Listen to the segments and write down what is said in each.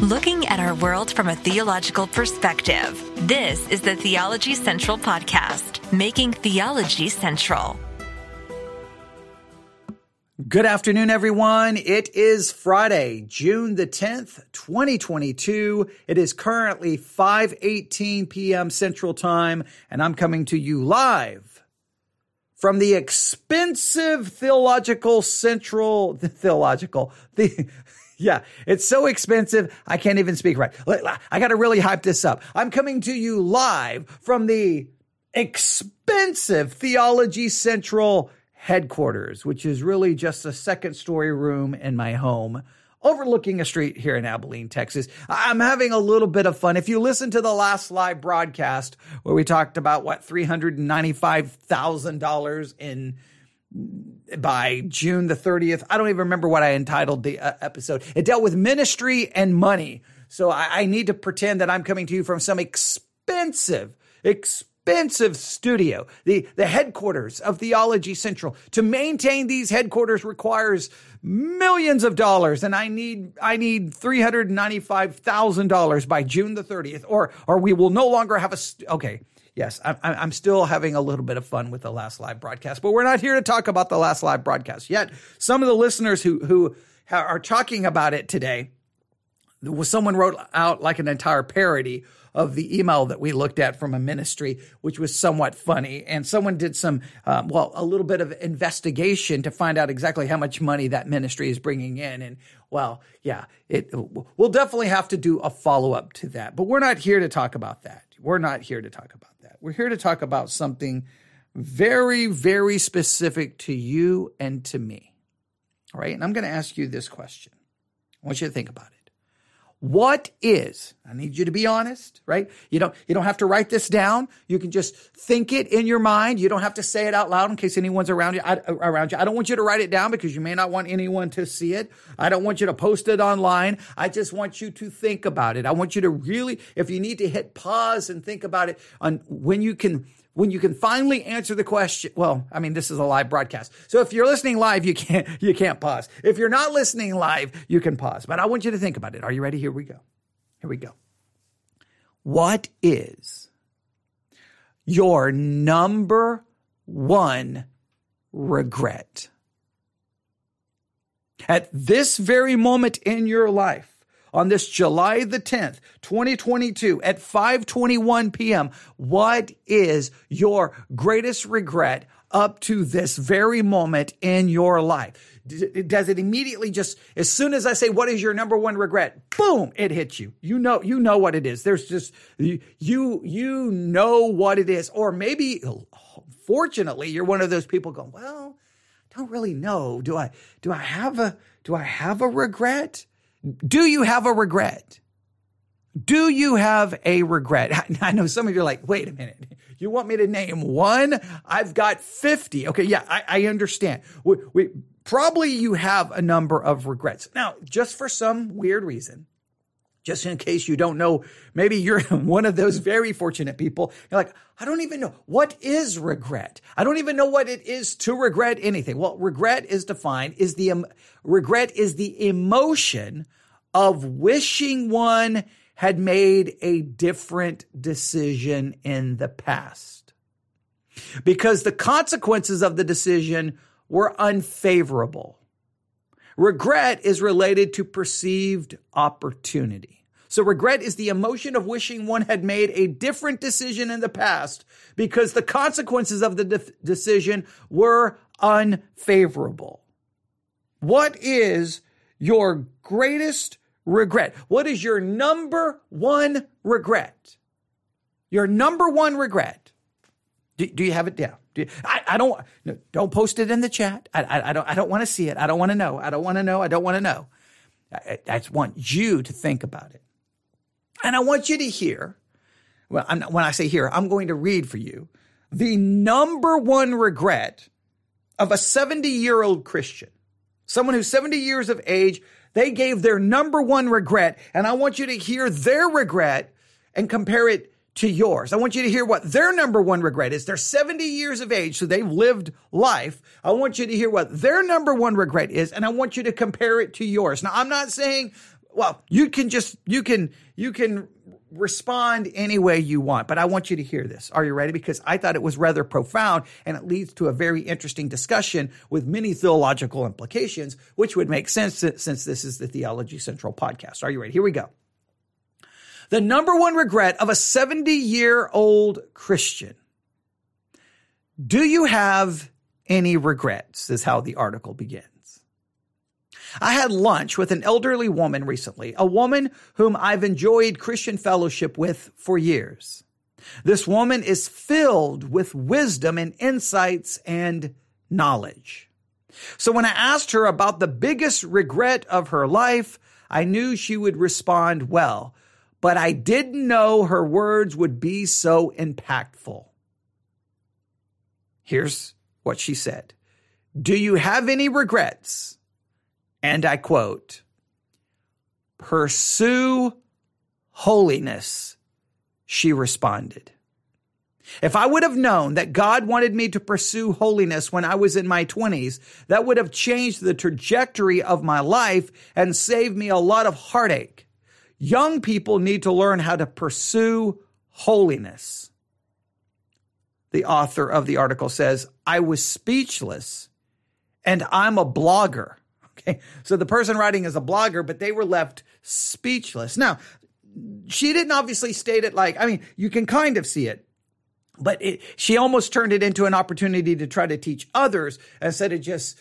Looking at our world from a theological perspective, this is the Theology Central Podcast, making theology central. Good afternoon, everyone. It is Friday, June the 10th, 2022. It is currently 5:18 p.m. Central Time, and I'm coming to you live from the expensive theological central theological the yeah, it's so expensive. I can't even speak right. I got to really hype this up. I'm coming to you live from the expensive Theology Central headquarters, which is really just a second story room in my home overlooking a street here in Abilene, Texas. I'm having a little bit of fun. If you listen to the last live broadcast where we talked about what $395,000 in by June the 30th, I don't even remember what I entitled the uh, episode. It dealt with ministry and money. So I, I need to pretend that I'm coming to you from some expensive, expensive studio, the, the headquarters of Theology Central. To maintain these headquarters requires millions of dollars, and I need I need three hundred ninety five thousand dollars by June the thirtieth, or or we will no longer have a. St- okay, yes, I'm I'm still having a little bit of fun with the last live broadcast, but we're not here to talk about the last live broadcast yet. Some of the listeners who who are talking about it today, someone wrote out like an entire parody of the email that we looked at from a ministry, which was somewhat funny. And someone did some, um, well, a little bit of investigation to find out exactly how much money that ministry is bringing in. And well, yeah, it, we'll definitely have to do a follow up to that. But we're not here to talk about that. We're not here to talk about that. We're here to talk about something very, very specific to you and to me. All right. And I'm going to ask you this question. I want you to think about it. What is, I need you to be honest, right? You don't, you don't have to write this down. You can just think it in your mind. You don't have to say it out loud in case anyone's around you, I, around you. I don't want you to write it down because you may not want anyone to see it. I don't want you to post it online. I just want you to think about it. I want you to really, if you need to hit pause and think about it on when you can, when you can finally answer the question. Well, I mean, this is a live broadcast. So if you're listening live, you can't, you can't pause. If you're not listening live, you can pause. But I want you to think about it. Are you ready? Here we go. Here we go. What is your number one regret? At this very moment in your life, on this July the 10th, 2022 at 5:21 p.m. What is your greatest regret up to this very moment in your life? Does it immediately just as soon as I say what is your number one regret, boom, it hits you. You know you know what it is. There's just you you know what it is or maybe fortunately you're one of those people going, "Well, I don't really know. Do I do I have a do I have a regret?" Do you have a regret? Do you have a regret? I know some of you are like, wait a minute. You want me to name one? I've got 50. Okay. Yeah, I, I understand. We, we, probably you have a number of regrets. Now, just for some weird reason, just in case you don't know, maybe you're one of those very fortunate people. You're like, I don't even know what is regret. I don't even know what it is to regret anything. Well, regret is defined is the um, regret is the emotion of wishing one had made a different decision in the past. Because the consequences of the decision were unfavorable. Regret is related to perceived opportunity. So regret is the emotion of wishing one had made a different decision in the past because the consequences of the de- decision were unfavorable. What is your greatest regret? What is your number one regret? Your number one regret. Do, do you have it down? I, I, don't. No, don't post it in the chat. I, I, I don't. I don't want to see it. I don't want to know. I don't want to know. I don't want to know. I, I just want you to think about it, and I want you to hear. Well, I'm, when I say here, I'm going to read for you the number one regret of a 70 year old Christian, someone who's 70 years of age they gave their number one regret, and I want you to hear their regret and compare it to yours. I want you to hear what their number one regret is. They're 70 years of age, so they've lived life. I want you to hear what their number one regret is, and I want you to compare it to yours. Now, I'm not saying well, you can just, you can, you can respond any way you want, but I want you to hear this. Are you ready? Because I thought it was rather profound and it leads to a very interesting discussion with many theological implications, which would make sense since this is the Theology Central podcast. Are you ready? Here we go. The number one regret of a 70 year old Christian. Do you have any regrets? Is how the article begins. I had lunch with an elderly woman recently, a woman whom I've enjoyed Christian fellowship with for years. This woman is filled with wisdom and insights and knowledge. So when I asked her about the biggest regret of her life, I knew she would respond well, but I didn't know her words would be so impactful. Here's what she said. Do you have any regrets? And I quote, pursue holiness, she responded. If I would have known that God wanted me to pursue holiness when I was in my 20s, that would have changed the trajectory of my life and saved me a lot of heartache. Young people need to learn how to pursue holiness. The author of the article says, I was speechless and I'm a blogger. Okay. So the person writing is a blogger, but they were left speechless. Now, she didn't obviously state it like, I mean, you can kind of see it, but it, she almost turned it into an opportunity to try to teach others instead of just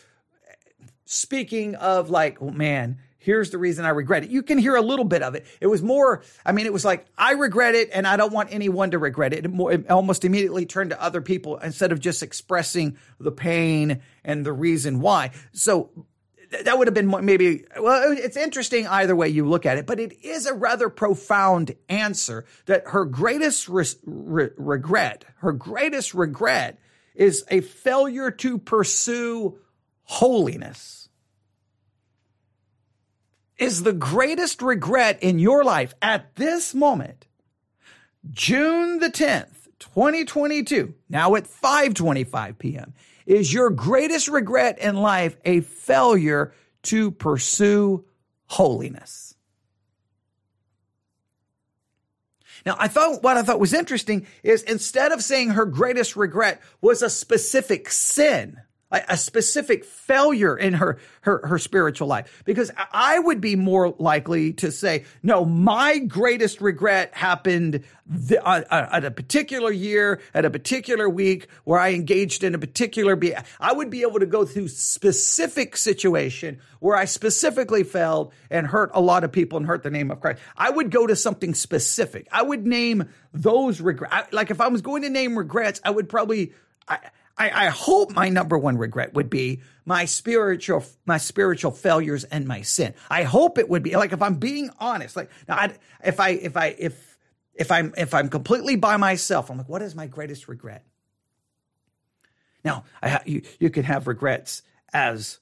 speaking of like, oh man, here's the reason I regret it. You can hear a little bit of it. It was more, I mean, it was like, I regret it and I don't want anyone to regret it. It, more, it almost immediately turned to other people instead of just expressing the pain and the reason why. So that would have been maybe well it's interesting either way you look at it but it is a rather profound answer that her greatest re- re- regret her greatest regret is a failure to pursue holiness is the greatest regret in your life at this moment. June the 10th 2022 now at 5:25 p.m is your greatest regret in life a failure to pursue holiness? Now, I thought what I thought was interesting is instead of saying her greatest regret was a specific sin, a specific failure in her, her, her spiritual life. Because I would be more likely to say, no, my greatest regret happened uh, uh, at a particular year, at a particular week where I engaged in a particular, be- I would be able to go through specific situation where I specifically failed and hurt a lot of people and hurt the name of Christ. I would go to something specific. I would name those regrets. Like if I was going to name regrets, I would probably, I, I, I hope my number one regret would be my spiritual my spiritual failures and my sin. I hope it would be like if I'm being honest. Like now, I, if I if I if if I'm if I'm completely by myself, I'm like, what is my greatest regret? Now, I, you you can have regrets as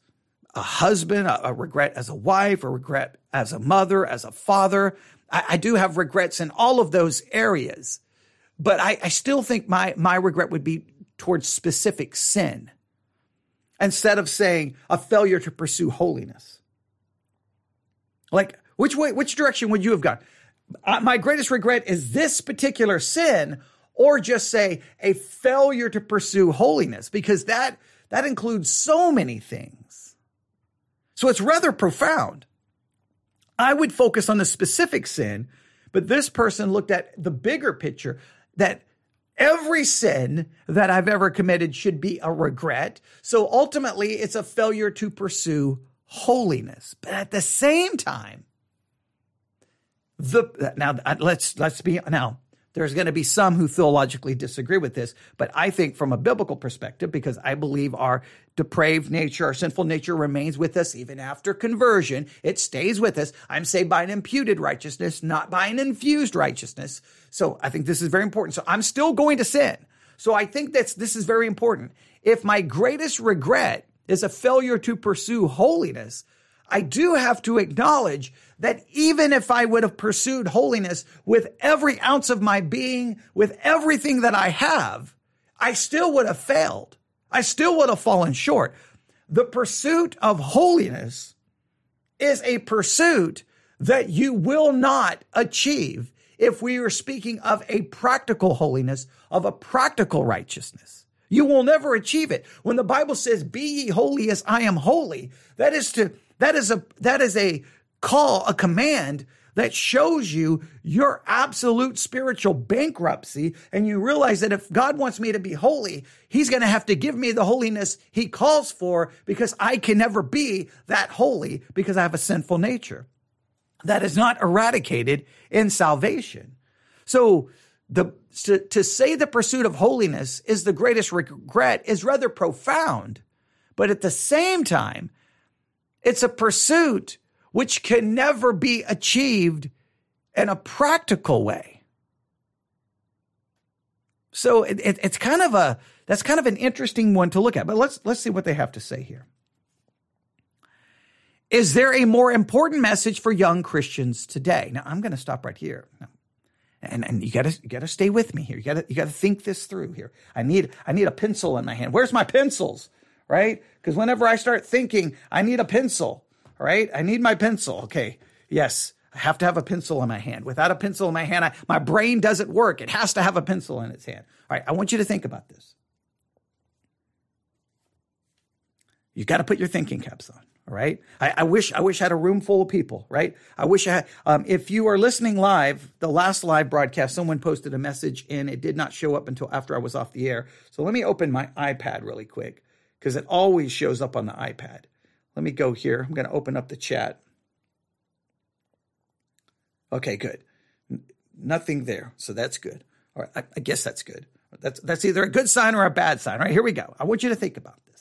a husband, a, a, regret as a wife, a regret as a mother, as a father. I, I do have regrets in all of those areas, but I, I still think my my regret would be towards specific sin instead of saying a failure to pursue holiness. Like, which way, which direction would you have gone? Uh, my greatest regret is this particular sin, or just say a failure to pursue holiness, because that, that includes so many things. So it's rather profound. I would focus on the specific sin, but this person looked at the bigger picture that Every sin that I've ever committed should be a regret. So ultimately, it's a failure to pursue holiness. But at the same time, the now let's let's be now there's going to be some who theologically disagree with this, but I think from a biblical perspective, because I believe our depraved nature, our sinful nature remains with us even after conversion. It stays with us. I'm saved by an imputed righteousness, not by an infused righteousness. So I think this is very important. So I'm still going to sin. So I think that's, this is very important. If my greatest regret is a failure to pursue holiness, I do have to acknowledge that even if I would have pursued holiness with every ounce of my being, with everything that I have, I still would have failed. I still would have fallen short. The pursuit of holiness is a pursuit that you will not achieve if we are speaking of a practical holiness, of a practical righteousness. You will never achieve it. When the Bible says, be ye holy as I am holy, that is to, that is a, that is a call, a command that shows you your absolute spiritual bankruptcy. And you realize that if God wants me to be holy, he's going to have to give me the holiness he calls for because I can never be that holy because I have a sinful nature that is not eradicated in salvation. So the, to, to say the pursuit of holiness is the greatest regret is rather profound. But at the same time, it's a pursuit which can never be achieved in a practical way. So it, it, it's kind of a that's kind of an interesting one to look at. But let's let's see what they have to say here. Is there a more important message for young Christians today? Now I'm going to stop right here. And and you got to you got to stay with me here. You got to you got to think this through here. I need I need a pencil in my hand. Where's my pencils? Right? Because whenever I start thinking, I need a pencil. right? I need my pencil. Okay. Yes. I have to have a pencil in my hand. Without a pencil in my hand, I, my brain doesn't work. It has to have a pencil in its hand. All right. I want you to think about this. You got to put your thinking caps on. All right. I, I, wish I wish I had a room full of people. Right. I wish I had. Um, if you are listening live, the last live broadcast, someone posted a message and it did not show up until after I was off the air. So let me open my iPad really quick because it always shows up on the iPad. Let me go here. I'm going to open up the chat. Okay, good. N- nothing there. So that's good. All right. I, I guess that's good. That's, that's either a good sign or a bad sign. All right, here we go. I want you to think about this.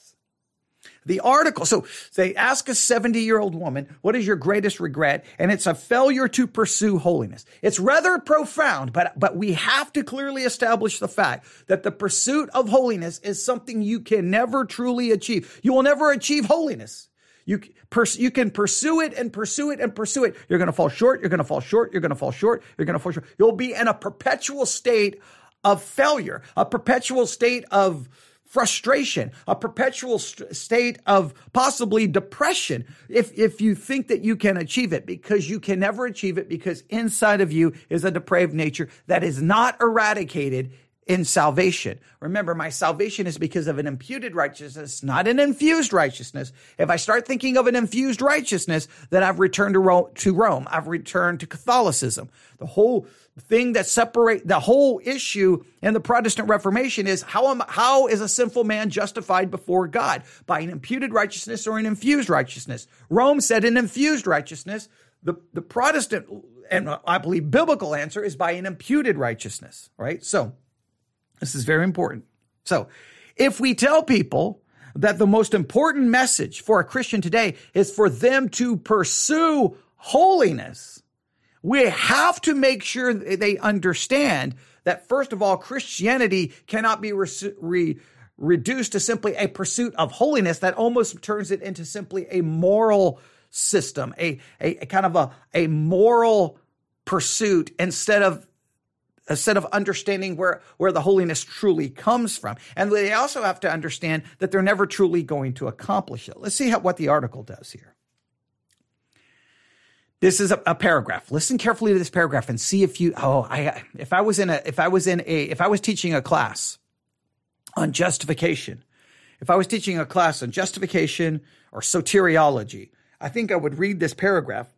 The article, so they ask a 70 year old woman, what is your greatest regret? And it's a failure to pursue holiness. It's rather profound, but, but we have to clearly establish the fact that the pursuit of holiness is something you can never truly achieve. You will never achieve holiness you, pers- you can pursue it and pursue it and pursue it. You're going to fall short. You're going to fall short. You're going to fall short. You're going to fall short. You'll be in a perpetual state of failure, a perpetual state of frustration, a perpetual st- state of possibly depression if, if you think that you can achieve it because you can never achieve it because inside of you is a depraved nature that is not eradicated in salvation. Remember, my salvation is because of an imputed righteousness, not an infused righteousness. If I start thinking of an infused righteousness, then I've returned to to Rome. I've returned to Catholicism. The whole thing that separate the whole issue in the Protestant Reformation is how am, how is a sinful man justified before God by an imputed righteousness or an infused righteousness? Rome said an infused righteousness. The the Protestant and I believe biblical answer is by an imputed righteousness. Right, so. This is very important. So, if we tell people that the most important message for a Christian today is for them to pursue holiness, we have to make sure they understand that, first of all, Christianity cannot be re- re- reduced to simply a pursuit of holiness that almost turns it into simply a moral system, a, a, a kind of a, a moral pursuit instead of instead of understanding where, where the holiness truly comes from. And they also have to understand that they're never truly going to accomplish it. Let's see how, what the article does here. This is a, a, paragraph. Listen carefully to this paragraph and see if you, oh, I, if I was in a, if I was in a, if I was teaching a class on justification, if I was teaching a class on justification or soteriology, I think I would read this paragraph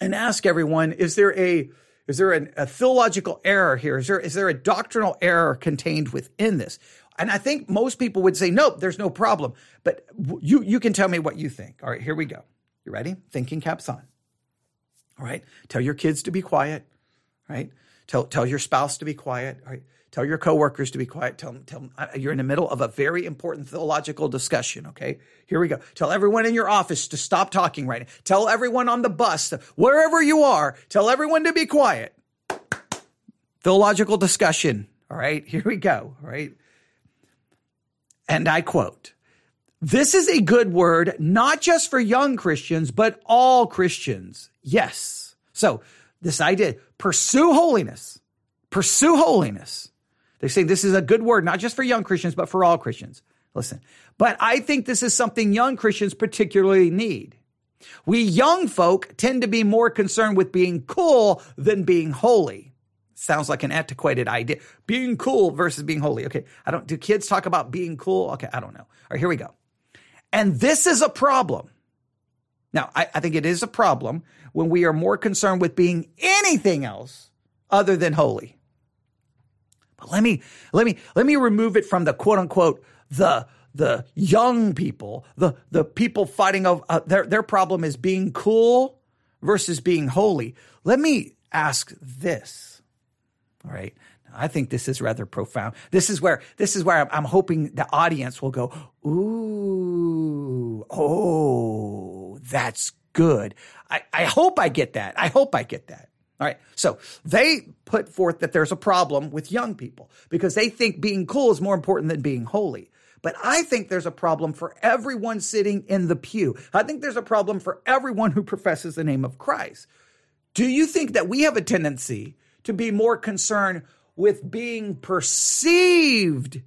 and ask everyone, is there a, is there an, a theological error here? Is there, is there a doctrinal error contained within this? And I think most people would say, nope, there's no problem. But you, you can tell me what you think. All right, here we go. You ready? Thinking caps on. All right. Tell your kids to be quiet. Right. Tell, tell your spouse to be quiet. Right. Tell your coworkers to be quiet. Tell them, tell them you're in the middle of a very important theological discussion. Okay. Here we go. Tell everyone in your office to stop talking right now. Tell everyone on the bus, wherever you are, tell everyone to be quiet. Theological discussion. All right. Here we go. All right. And I quote, this is a good word, not just for young Christians, but all Christians. Yes. So this idea, pursue holiness, pursue holiness. They say this is a good word, not just for young Christians, but for all Christians. Listen, but I think this is something young Christians particularly need. We young folk tend to be more concerned with being cool than being holy. Sounds like an antiquated idea. Being cool versus being holy. Okay. I don't, do kids talk about being cool? Okay. I don't know. All right. Here we go. And this is a problem. Now, I, I think it is a problem when we are more concerned with being anything else other than holy. But let me, let me, let me remove it from the quote unquote, the, the young people, the, the people fighting of uh, their, their problem is being cool versus being holy. Let me ask this. All right. I think this is rather profound. This is where this is where I'm, I'm, hoping the audience will go, ooh, oh, that's good. I, I hope I get that. I hope I get that. All right. So they put forth that there's a problem with young people because they think being cool is more important than being holy. But I think there's a problem for everyone sitting in the pew. I think there's a problem for everyone who professes the name of Christ. Do you think that we have a tendency to be more concerned with being perceived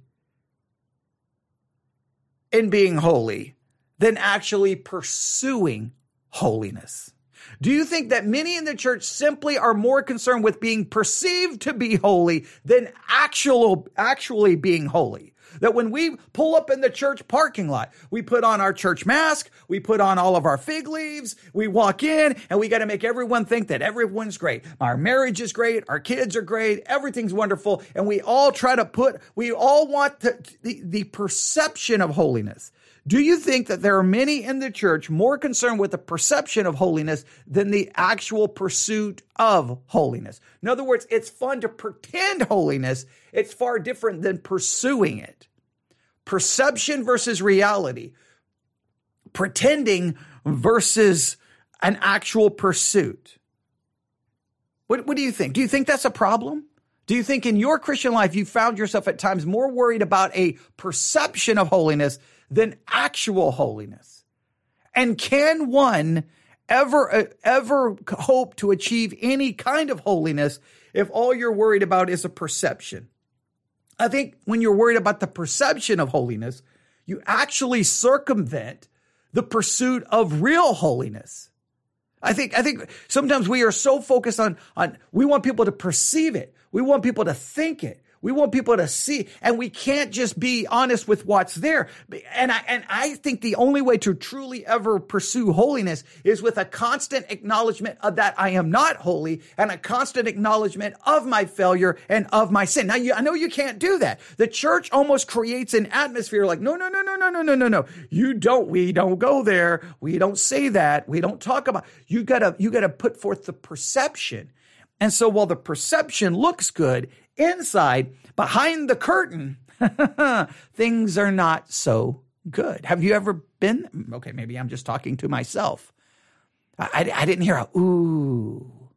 in being holy than actually pursuing holiness? Do you think that many in the church simply are more concerned with being perceived to be holy than actual, actually being holy? That when we pull up in the church parking lot, we put on our church mask, we put on all of our fig leaves, we walk in, and we got to make everyone think that everyone's great. Our marriage is great, our kids are great, everything's wonderful, and we all try to put, we all want the, the, the perception of holiness. Do you think that there are many in the church more concerned with the perception of holiness than the actual pursuit of holiness? In other words, it's fun to pretend holiness. It's far different than pursuing it. Perception versus reality. Pretending versus an actual pursuit. What, what do you think? Do you think that's a problem? Do you think in your Christian life you found yourself at times more worried about a perception of holiness than actual holiness? And can one ever, uh, ever hope to achieve any kind of holiness if all you're worried about is a perception? I think when you're worried about the perception of holiness, you actually circumvent the pursuit of real holiness. I think, I think sometimes we are so focused on, on, we want people to perceive it. We want people to think it. We want people to see, and we can't just be honest with what's there. And I, and I think the only way to truly ever pursue holiness is with a constant acknowledgement of that I am not holy and a constant acknowledgement of my failure and of my sin. Now, you, I know you can't do that. The church almost creates an atmosphere like, no, no, no, no, no, no, no, no, no. You don't, we don't go there. We don't say that. We don't talk about, you gotta, you gotta put forth the perception. And so while the perception looks good, Inside, behind the curtain, things are not so good. Have you ever been? Okay, maybe I'm just talking to myself. I, I, didn't hear a ooh.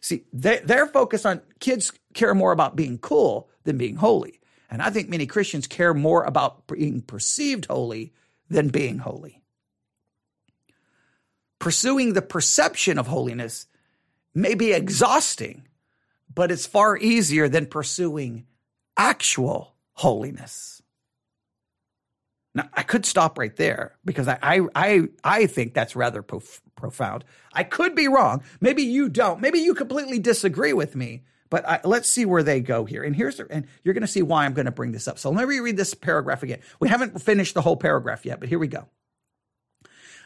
See, they, they're focused on kids care more about being cool than being holy. And I think many Christians care more about being perceived holy than being holy. Pursuing the perception of holiness may be exhausting but it's far easier than pursuing actual holiness. Now, I could stop right there because I, I, I, I think that's rather prof- profound. I could be wrong. Maybe you don't. Maybe you completely disagree with me. But I, let's see where they go here. And here's the, and you're going to see why I'm going to bring this up. So let me read this paragraph again. We haven't finished the whole paragraph yet, but here we go.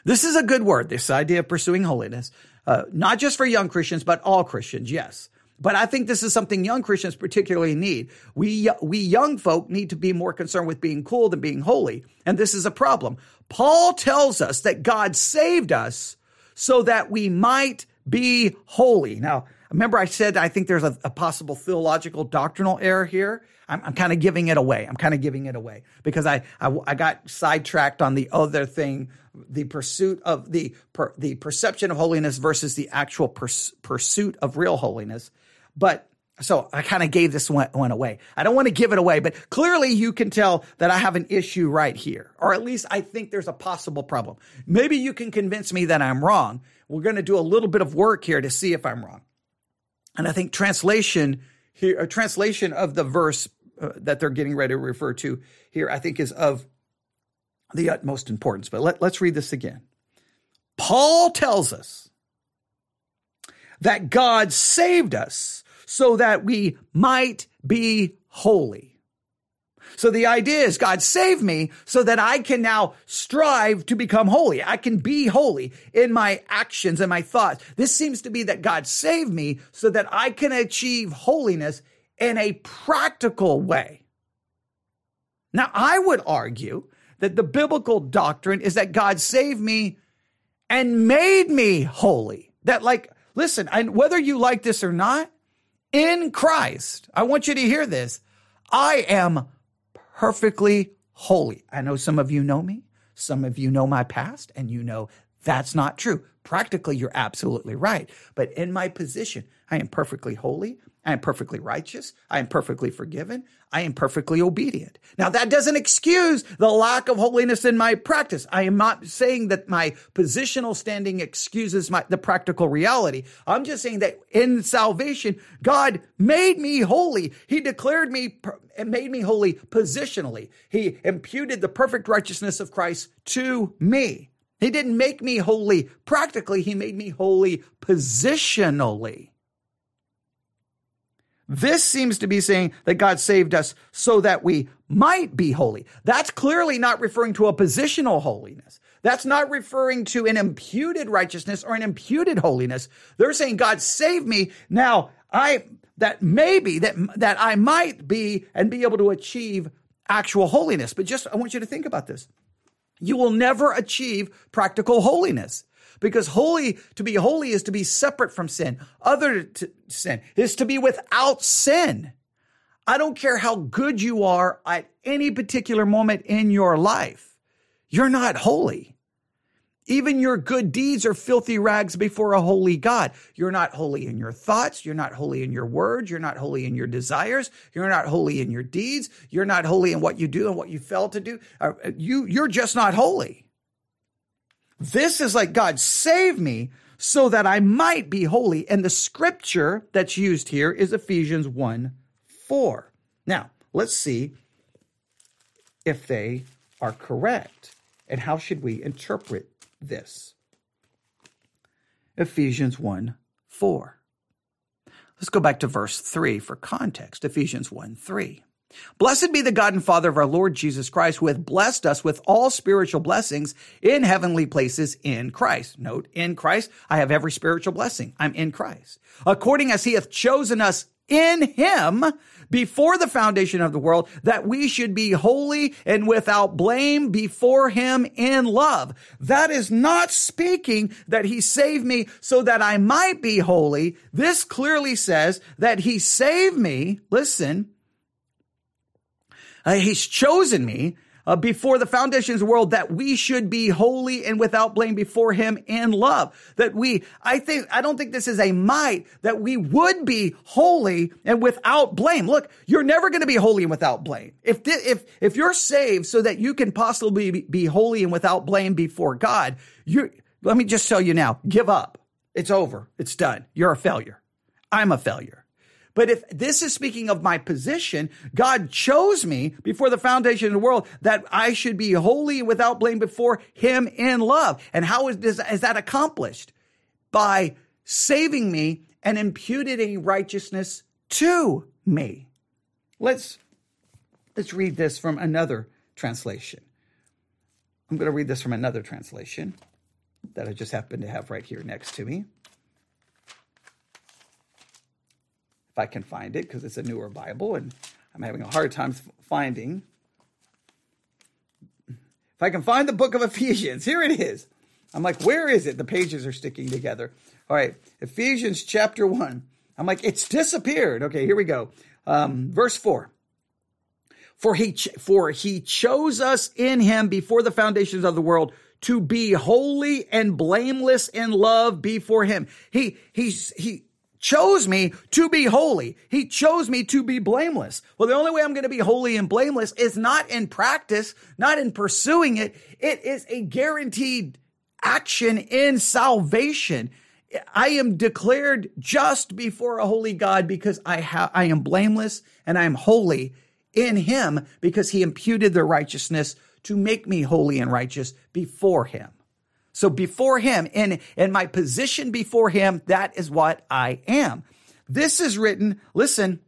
This is a good word. This idea of pursuing holiness, uh, not just for young Christians, but all Christians. Yes. But I think this is something young Christians particularly need. We, we young folk need to be more concerned with being cool than being holy. And this is a problem. Paul tells us that God saved us so that we might be holy. Now, remember I said I think there's a, a possible theological doctrinal error here. I'm, I'm kind of giving it away. I'm kind of giving it away because I, I, I got sidetracked on the other thing, the pursuit of the per, the perception of holiness versus the actual pers- pursuit of real holiness. But so I kind of gave this one, one, away. I don't want to give it away, but clearly you can tell that I have an issue right here, or at least I think there's a possible problem. Maybe you can convince me that I'm wrong. We're going to do a little bit of work here to see if I'm wrong. And I think translation here, a translation of the verse uh, that they're getting ready to refer to here, I think is of the utmost importance. But let, let's read this again. Paul tells us that God saved us so that we might be holy. So the idea is God saved me so that I can now strive to become holy. I can be holy in my actions and my thoughts. This seems to be that God saved me so that I can achieve holiness in a practical way. Now, I would argue that the biblical doctrine is that God saved me and made me holy. That like, listen, and whether you like this or not, in Christ, I want you to hear this. I am perfectly holy. I know some of you know me. Some of you know my past and you know that's not true. Practically, you're absolutely right. But in my position, I am perfectly holy. I am perfectly righteous. I am perfectly forgiven. I am perfectly obedient. Now, that doesn't excuse the lack of holiness in my practice. I am not saying that my positional standing excuses my, the practical reality. I'm just saying that in salvation, God made me holy. He declared me and made me holy positionally. He imputed the perfect righteousness of Christ to me. He didn't make me holy practically. He made me holy positionally. This seems to be saying that God saved us so that we might be holy. That's clearly not referring to a positional holiness. That's not referring to an imputed righteousness or an imputed holiness. They're saying God saved me. Now I, that maybe that, that I might be and be able to achieve actual holiness. But just, I want you to think about this. You will never achieve practical holiness because holy, to be holy is to be separate from sin. Other to sin is to be without sin. I don't care how good you are at any particular moment in your life. You're not holy. Even your good deeds are filthy rags before a holy God. You're not holy in your thoughts. You're not holy in your words. You're not holy in your desires. You're not holy in your deeds. You're not holy in what you do and what you fail to do. Uh, you, you're just not holy. This is like God save me so that I might be holy. And the scripture that's used here is Ephesians 1 4. Now, let's see if they are correct. And how should we interpret this? Ephesians 1 4. Let's go back to verse 3 for context. Ephesians 1 3. Blessed be the God and Father of our Lord Jesus Christ, who hath blessed us with all spiritual blessings in heavenly places in Christ. Note, in Christ, I have every spiritual blessing. I'm in Christ. According as he hath chosen us in him before the foundation of the world, that we should be holy and without blame before him in love. That is not speaking that he saved me so that I might be holy. This clearly says that he saved me, listen, uh, he's chosen me uh, before the foundations of the world that we should be holy and without blame before him in love. That we, I think, I don't think this is a might that we would be holy and without blame. Look, you're never going to be holy and without blame. If, if, if you're saved so that you can possibly be, be holy and without blame before God, you, let me just tell you now, give up. It's over. It's done. You're a failure. I'm a failure. But if this is speaking of my position, God chose me before the foundation of the world that I should be holy without blame before him in love. And how is, is, is that accomplished? By saving me and imputing righteousness to me. Let's, let's read this from another translation. I'm going to read this from another translation that I just happen to have right here next to me. if I can find it, because it's a newer Bible and I'm having a hard time finding. If I can find the book of Ephesians, here it is. I'm like, where is it? The pages are sticking together. All right, Ephesians chapter 1. I'm like, it's disappeared. Okay, here we go. Um, verse 4. For he, ch- for he chose us in him before the foundations of the world to be holy and blameless in love before him. He, he's, he, chose me to be holy. He chose me to be blameless. Well, the only way I'm going to be holy and blameless is not in practice, not in pursuing it. It is a guaranteed action in salvation. I am declared just before a holy God because I have, I am blameless and I am holy in him because he imputed the righteousness to make me holy and righteous before him. So before him, in, in my position before him, that is what I am. This is written, listen,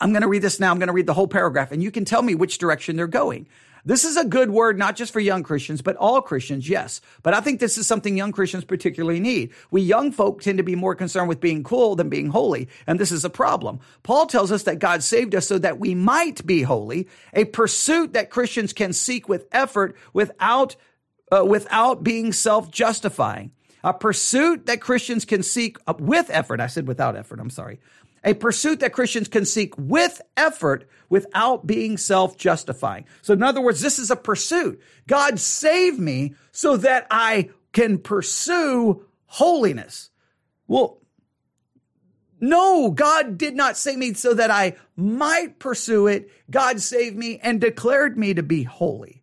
I'm going to read this now. I'm going to read the whole paragraph and you can tell me which direction they're going. This is a good word, not just for young Christians, but all Christians, yes. But I think this is something young Christians particularly need. We young folk tend to be more concerned with being cool than being holy, and this is a problem. Paul tells us that God saved us so that we might be holy, a pursuit that Christians can seek with effort without, uh, without being self-justifying. A pursuit that Christians can seek uh, with effort. I said without effort. I'm sorry a pursuit that Christians can seek with effort without being self justifying. So, in other words, this is a pursuit. God save me so that I can pursue holiness. Well, no, God did not save me so that I might pursue it. God saved me and declared me to be holy.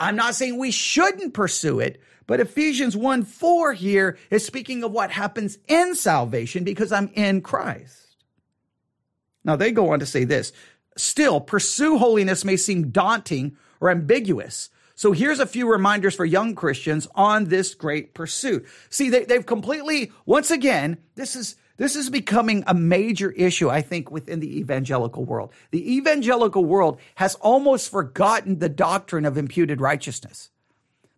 I'm not saying we shouldn't pursue it, but Ephesians 1 4 here is speaking of what happens in salvation because I'm in Christ. Now they go on to say this still, pursue holiness may seem daunting or ambiguous. So here's a few reminders for young Christians on this great pursuit. See, they, they've completely, once again, this is, this is becoming a major issue, I think, within the evangelical world. The evangelical world has almost forgotten the doctrine of imputed righteousness.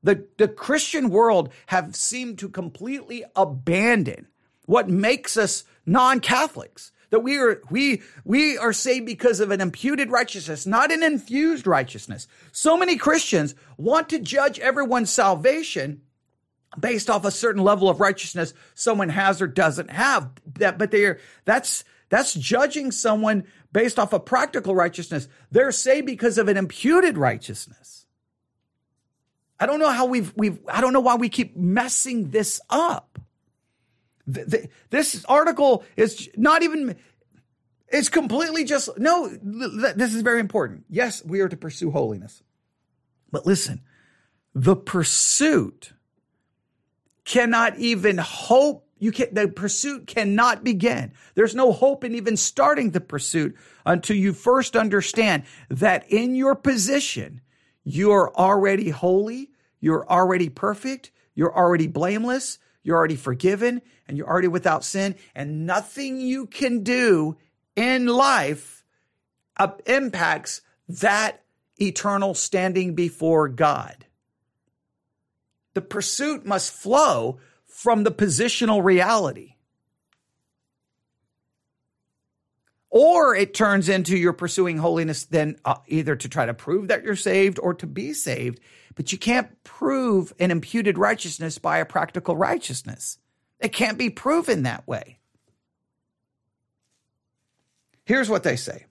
The, the Christian world have seemed to completely abandon what makes us non-Catholics that we are we we are saved because of an imputed righteousness, not an infused righteousness. So many Christians want to judge everyone's salvation based off a certain level of righteousness someone has or doesn't have. That but they're that's that's judging someone based off of practical righteousness. They're saved because of an imputed righteousness. I don't know how we've we've I don't know why we keep messing this up this article is not even, it's completely just, no, this is very important. Yes, we are to pursue holiness. But listen, the pursuit cannot even hope you can the pursuit cannot begin. There's no hope in even starting the pursuit until you first understand that in your position, you're already holy, you're already perfect, you're already blameless, you're already forgiven and you're already without sin, and nothing you can do in life impacts that eternal standing before God. The pursuit must flow from the positional reality. Or it turns into you're pursuing holiness then uh, either to try to prove that you're saved or to be saved. But you can't prove an imputed righteousness by a practical righteousness. It can't be proven that way. Here's what they say.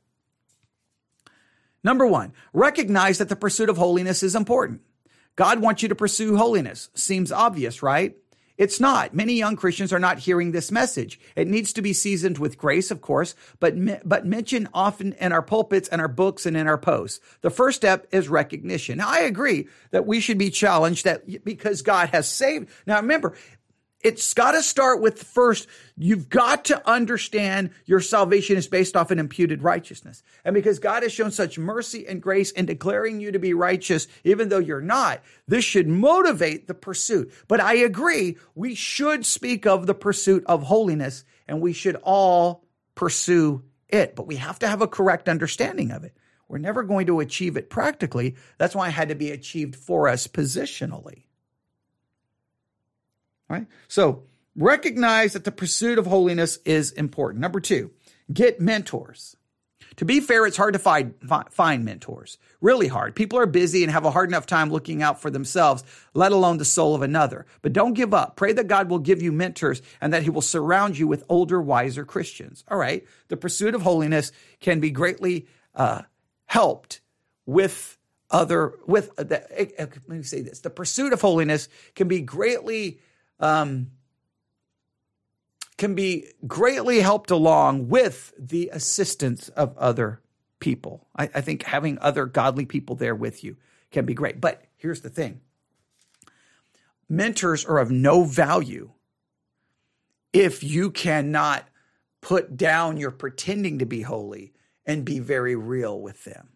Number one, recognize that the pursuit of holiness is important. God wants you to pursue holiness. Seems obvious, right? It's not. Many young Christians are not hearing this message. It needs to be seasoned with grace, of course, but, but mentioned often in our pulpits and our books and in our posts. The first step is recognition. Now, I agree that we should be challenged that because God has saved. Now, remember, it's got to start with first, you've got to understand your salvation is based off an imputed righteousness. And because God has shown such mercy and grace in declaring you to be righteous, even though you're not, this should motivate the pursuit. But I agree, we should speak of the pursuit of holiness and we should all pursue it. But we have to have a correct understanding of it. We're never going to achieve it practically. That's why it had to be achieved for us positionally. Right? So recognize that the pursuit of holiness is important. Number two, get mentors. To be fair, it's hard to find, find mentors. Really hard. People are busy and have a hard enough time looking out for themselves, let alone the soul of another. But don't give up. Pray that God will give you mentors and that he will surround you with older, wiser Christians. All right. The pursuit of holiness can be greatly uh, helped with other, with, the, uh, let me say this. The pursuit of holiness can be greatly um, can be greatly helped along with the assistance of other people. I, I think having other godly people there with you can be great. But here's the thing mentors are of no value if you cannot put down your pretending to be holy and be very real with them.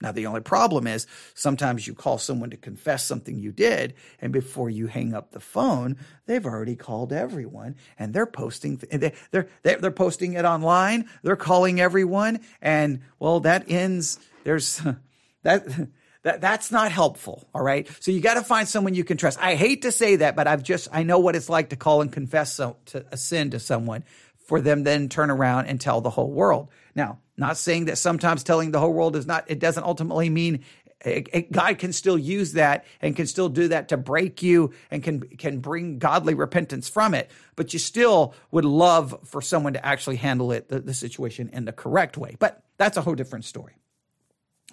Now, the only problem is sometimes you call someone to confess something you did, and before you hang up the phone, they've already called everyone, and they're posting they're they're they're posting it online. They're calling everyone, and well, that ends. There's that. That, that's not helpful. All right. So you got to find someone you can trust. I hate to say that, but I've just, I know what it's like to call and confess so, to a sin to someone for them then turn around and tell the whole world. Now, not saying that sometimes telling the whole world is not, it doesn't ultimately mean it, it, God can still use that and can still do that to break you and can can bring godly repentance from it. But you still would love for someone to actually handle it, the, the situation in the correct way. But that's a whole different story.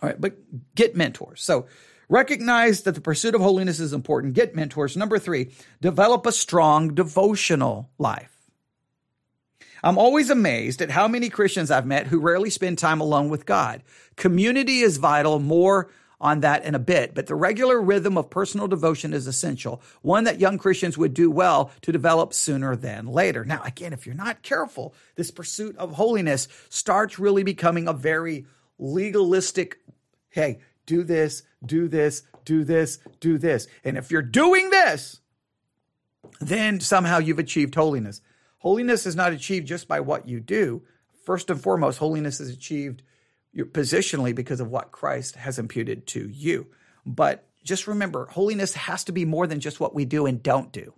All right, but get mentors. So recognize that the pursuit of holiness is important. Get mentors. Number three, develop a strong devotional life. I'm always amazed at how many Christians I've met who rarely spend time alone with God. Community is vital, more on that in a bit, but the regular rhythm of personal devotion is essential, one that young Christians would do well to develop sooner than later. Now, again, if you're not careful, this pursuit of holiness starts really becoming a very legalistic, hey, do this, do this, do this, do this. And if you're doing this, then somehow you've achieved holiness. Holiness is not achieved just by what you do. First and foremost, holiness is achieved positionally because of what Christ has imputed to you. But just remember, holiness has to be more than just what we do and don't do,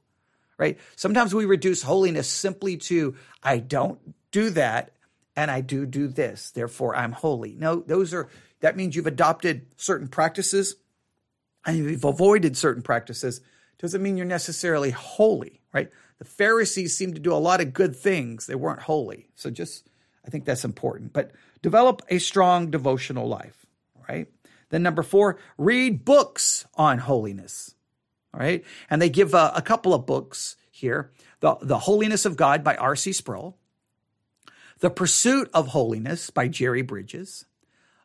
right? Sometimes we reduce holiness simply to, I don't do that and I do do this, therefore I'm holy. No, those are, that means you've adopted certain practices and you've avoided certain practices. Doesn't mean you're necessarily holy, right? The Pharisees seemed to do a lot of good things. They weren't holy. So just, I think that's important. But develop a strong devotional life, right? Then number four, read books on holiness. All right. And they give a, a couple of books here. The, the Holiness of God by R.C. Sproul. The Pursuit of Holiness by Jerry Bridges.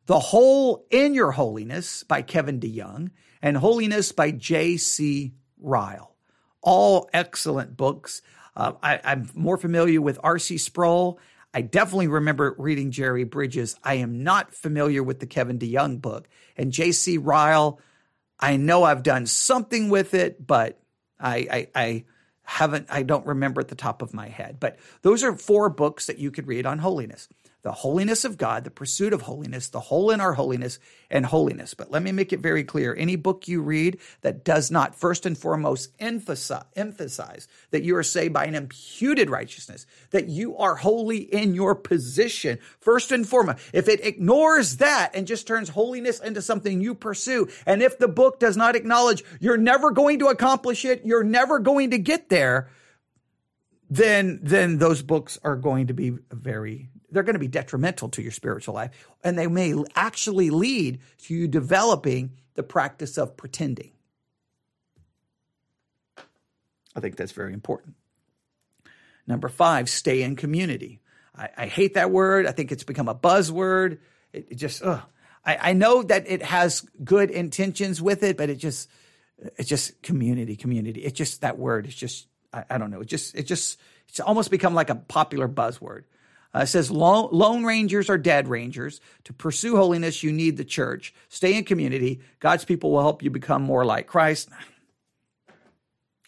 The Hole in Your Holiness by Kevin DeYoung. And Holiness by J.C. Ryle all excellent books. Uh, I, I'm more familiar with R.C. Sproul. I definitely remember reading Jerry Bridges. I am not familiar with the Kevin DeYoung book. And J.C. Ryle, I know I've done something with it, but I, I, I haven't, I don't remember at the top of my head. But those are four books that you could read on holiness the holiness of God, the pursuit of holiness, the hole in our holiness, and holiness. But let me make it very clear any book you read that does not first and foremost emphasize, emphasize that you are saved by an imputed righteousness, that you are holy in your position, first and foremost, if it ignores that and just turns holiness into something you pursue, and if the book does not acknowledge you're never going to accomplish it, you're never going to get there, then then those books are going to be very they're going to be detrimental to your spiritual life and they may actually lead to you developing the practice of pretending. I think that's very important. Number five, stay in community. I, I hate that word. I think it's become a buzzword. It, it just, ugh. I, I know that it has good intentions with it, but it just, it's just community, community. It's just that word. It's just, I, I don't know. It just, it just, it's almost become like a popular buzzword. Uh, it says lone, rangers are dead rangers. To pursue holiness, you need the church. Stay in community. God's people will help you become more like Christ.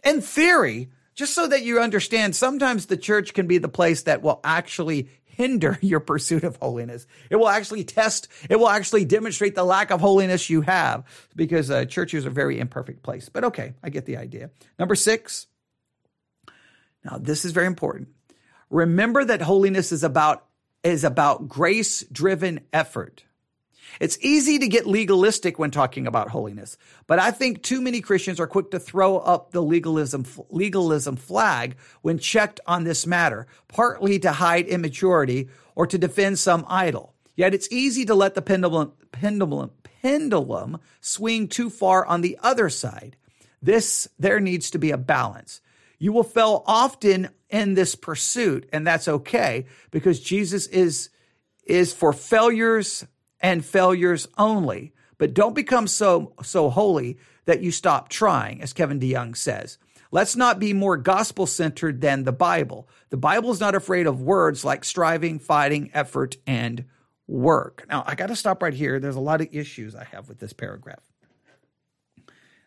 In theory, just so that you understand, sometimes the church can be the place that will actually hinder your pursuit of holiness. It will actually test, it will actually demonstrate the lack of holiness you have because uh, churches are very imperfect place. But okay, I get the idea. Number six. Now, this is very important. Remember that holiness is about, is about grace driven effort. It's easy to get legalistic when talking about holiness, but I think too many Christians are quick to throw up the legalism, legalism flag when checked on this matter, partly to hide immaturity or to defend some idol. Yet it's easy to let the pendulum, pendulum, pendulum swing too far on the other side. This, there needs to be a balance. You will fail often in this pursuit, and that's okay because Jesus is, is for failures and failures only. But don't become so, so holy that you stop trying, as Kevin DeYoung says. Let's not be more gospel centered than the Bible. The Bible is not afraid of words like striving, fighting, effort, and work. Now, I got to stop right here. There's a lot of issues I have with this paragraph.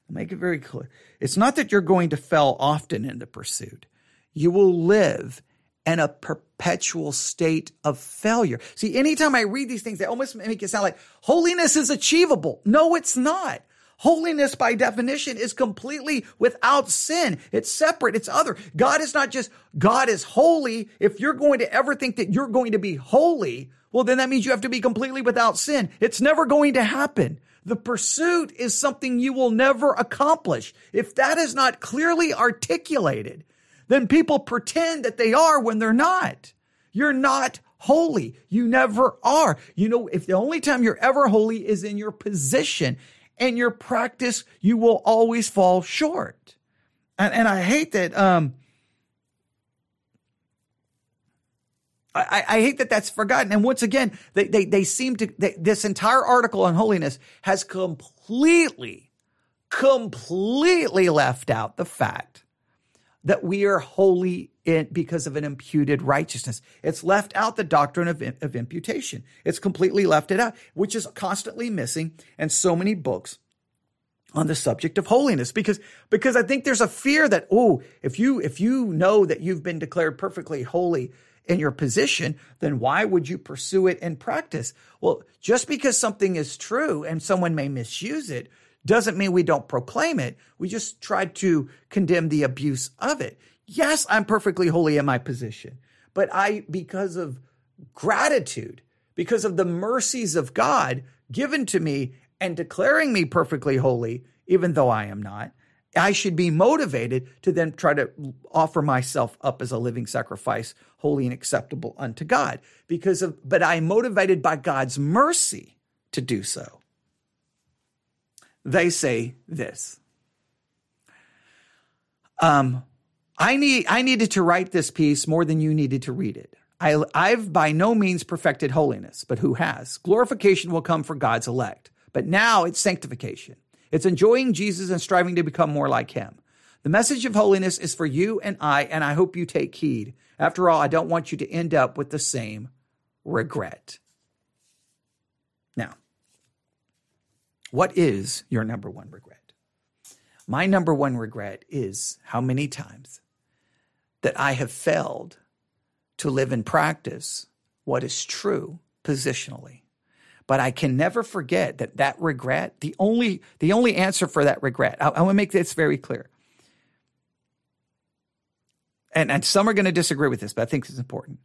I'll make it very clear. It's not that you're going to fail often in the pursuit. You will live in a perpetual state of failure. See, anytime I read these things, they almost make it sound like holiness is achievable. No, it's not. Holiness by definition is completely without sin. It's separate. It's other. God is not just, God is holy. If you're going to ever think that you're going to be holy, well, then that means you have to be completely without sin. It's never going to happen. The pursuit is something you will never accomplish. If that is not clearly articulated, then people pretend that they are when they're not. You're not holy. You never are. You know, if the only time you're ever holy is in your position and your practice, you will always fall short. And, and I hate that, um, I, I, hate that that's forgotten. And once again, they, they, they seem to, they, this entire article on holiness has completely, completely left out the fact that we are holy in, because of an imputed righteousness. It's left out the doctrine of, of imputation. It's completely left it out, which is constantly missing in so many books on the subject of holiness because because I think there's a fear that oh if you if you know that you've been declared perfectly holy in your position, then why would you pursue it in practice? Well, just because something is true and someone may misuse it doesn't mean we don't proclaim it. We just try to condemn the abuse of it. Yes, I'm perfectly holy in my position, but I, because of gratitude, because of the mercies of God given to me and declaring me perfectly holy, even though I am not, I should be motivated to then try to offer myself up as a living sacrifice, holy and acceptable unto God. Because of, but I'm motivated by God's mercy to do so. They say this. Um, I need, I needed to write this piece more than you needed to read it. I, I've by no means perfected holiness, but who has? Glorification will come for God's elect, but now it's sanctification. It's enjoying Jesus and striving to become more like him. The message of holiness is for you and I, and I hope you take heed. After all, I don't want you to end up with the same regret. Now, what is your number one regret? My number one regret is how many times that I have failed to live in practice what is true positionally. But I can never forget that that regret, the only, the only answer for that regret, I, I want to make this very clear. And, and some are going to disagree with this, but I think it's important.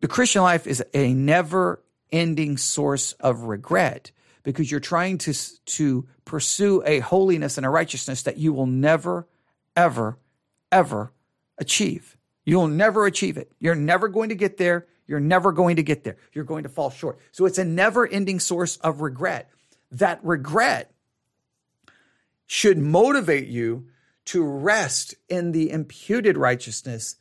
The Christian life is a never ending source of regret because you're trying to, to pursue a holiness and a righteousness that you will never, ever, ever achieve. You'll never achieve it. You're never going to get there. You're never going to get there. You're going to fall short. So it's a never ending source of regret. That regret should motivate you to rest in the imputed righteousness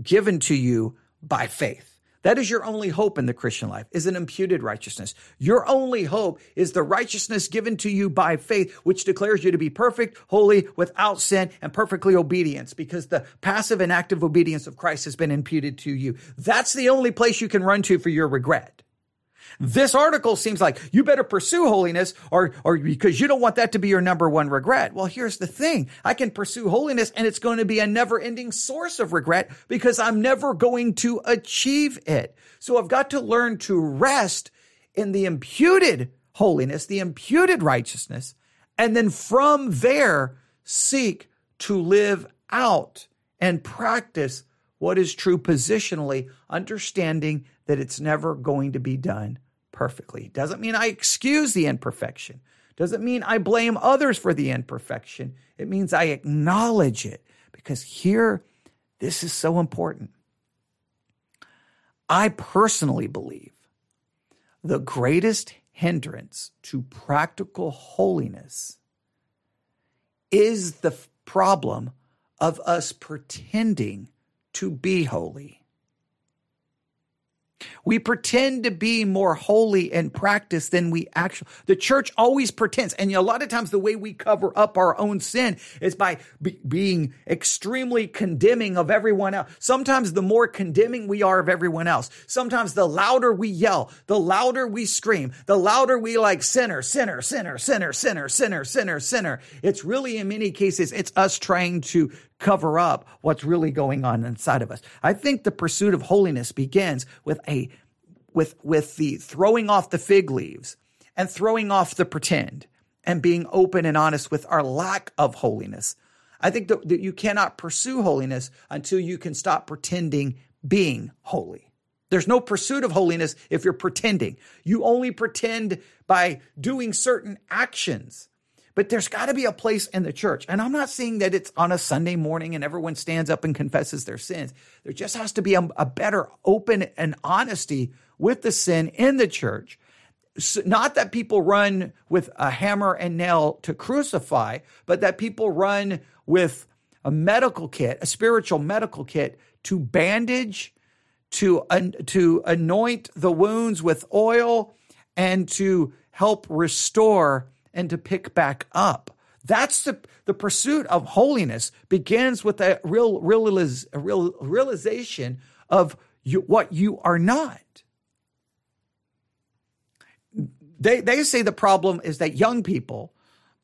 given to you by faith. That is your only hope in the Christian life is an imputed righteousness. Your only hope is the righteousness given to you by faith, which declares you to be perfect, holy, without sin, and perfectly obedient, because the passive and active obedience of Christ has been imputed to you. That's the only place you can run to for your regret. This article seems like you better pursue holiness or, or because you don't want that to be your number one regret. Well, here's the thing. I can pursue holiness and it's going to be a never ending source of regret because I'm never going to achieve it. So I've got to learn to rest in the imputed holiness, the imputed righteousness, and then from there seek to live out and practice what is true positionally, understanding that it's never going to be done perfectly. Doesn't mean I excuse the imperfection. Doesn't mean I blame others for the imperfection. It means I acknowledge it because here, this is so important. I personally believe the greatest hindrance to practical holiness is the problem of us pretending to be holy. We pretend to be more holy and practice than we actually. The church always pretends, and a lot of times the way we cover up our own sin is by be, being extremely condemning of everyone else. Sometimes the more condemning we are of everyone else, sometimes the louder we yell, the louder we scream, the louder we like sinner, sinner, sinner, sinner, sinner, sinner, sinner, sinner. It's really in many cases it's us trying to cover up what's really going on inside of us. I think the pursuit of holiness begins with a with with the throwing off the fig leaves and throwing off the pretend and being open and honest with our lack of holiness. I think that, that you cannot pursue holiness until you can stop pretending being holy. There's no pursuit of holiness if you're pretending. You only pretend by doing certain actions. But there's got to be a place in the church. And I'm not saying that it's on a Sunday morning and everyone stands up and confesses their sins. There just has to be a, a better open and honesty with the sin in the church. So not that people run with a hammer and nail to crucify, but that people run with a medical kit, a spiritual medical kit to bandage, to, to anoint the wounds with oil, and to help restore and to pick back up. That's the, the pursuit of holiness begins with a real, a real realization of you, what you are not. They, they say the problem is that young people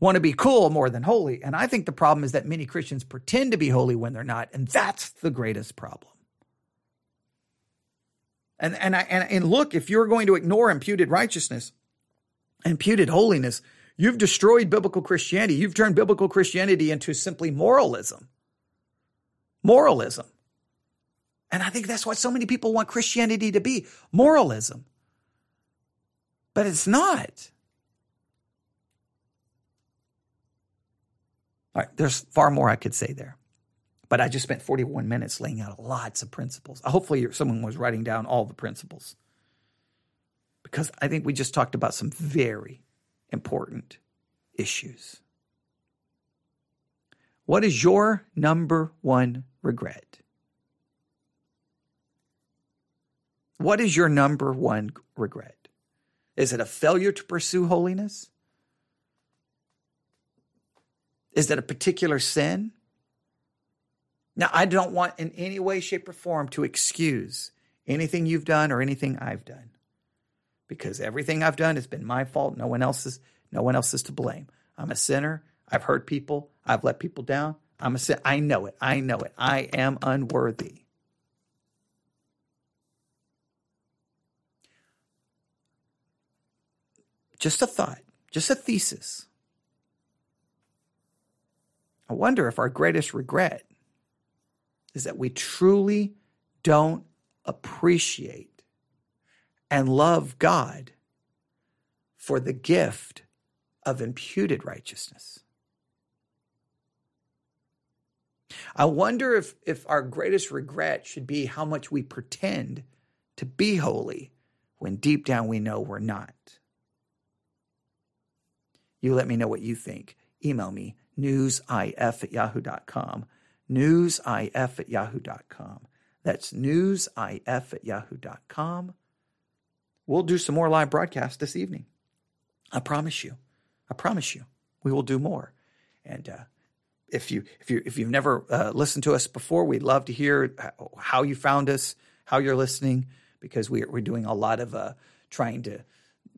want to be cool more than holy. And I think the problem is that many Christians pretend to be holy when they're not. And that's the greatest problem. And, and, I, and, and look, if you're going to ignore imputed righteousness, imputed holiness, You've destroyed biblical Christianity. You've turned biblical Christianity into simply moralism. Moralism. And I think that's what so many people want Christianity to be moralism. But it's not. All right, there's far more I could say there. But I just spent 41 minutes laying out lots of principles. Hopefully, someone was writing down all the principles. Because I think we just talked about some very important issues. What is your number one regret? What is your number one regret? Is it a failure to pursue holiness? Is it a particular sin? Now, I don't want in any way, shape, or form to excuse anything you've done or anything I've done because everything I've done has been my fault. No one else's. No one else is to blame. I'm a sinner. I've hurt people. I've let people down. I'm a sin. I know it. I know it. I am unworthy. Just a thought, just a thesis. I wonder if our greatest regret is that we truly don't appreciate and love God for the gift of imputed righteousness. I wonder if, if our greatest regret should be how much we pretend to be holy when deep down we know we're not. You let me know what you think. Email me, newsif at yahoo.com. Newsif at yahoo.com. That's newsif at yahoo.com. We'll do some more live broadcasts this evening. I promise you. I promise you. We will do more. And uh, if you if you if you've never uh, listened to us before, we'd love to hear how you found us, how you're listening, because we're we're doing a lot of uh, trying to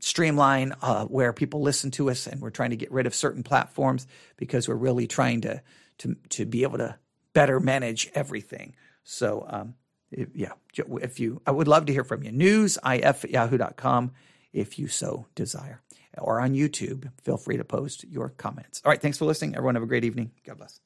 streamline uh, where people listen to us, and we're trying to get rid of certain platforms because we're really trying to to to be able to better manage everything. So um, yeah, if you, I would love to hear from you. Newsif at yahoo.com if you so desire. Or on YouTube, feel free to post your comments. All right, thanks for listening. Everyone have a great evening. God bless.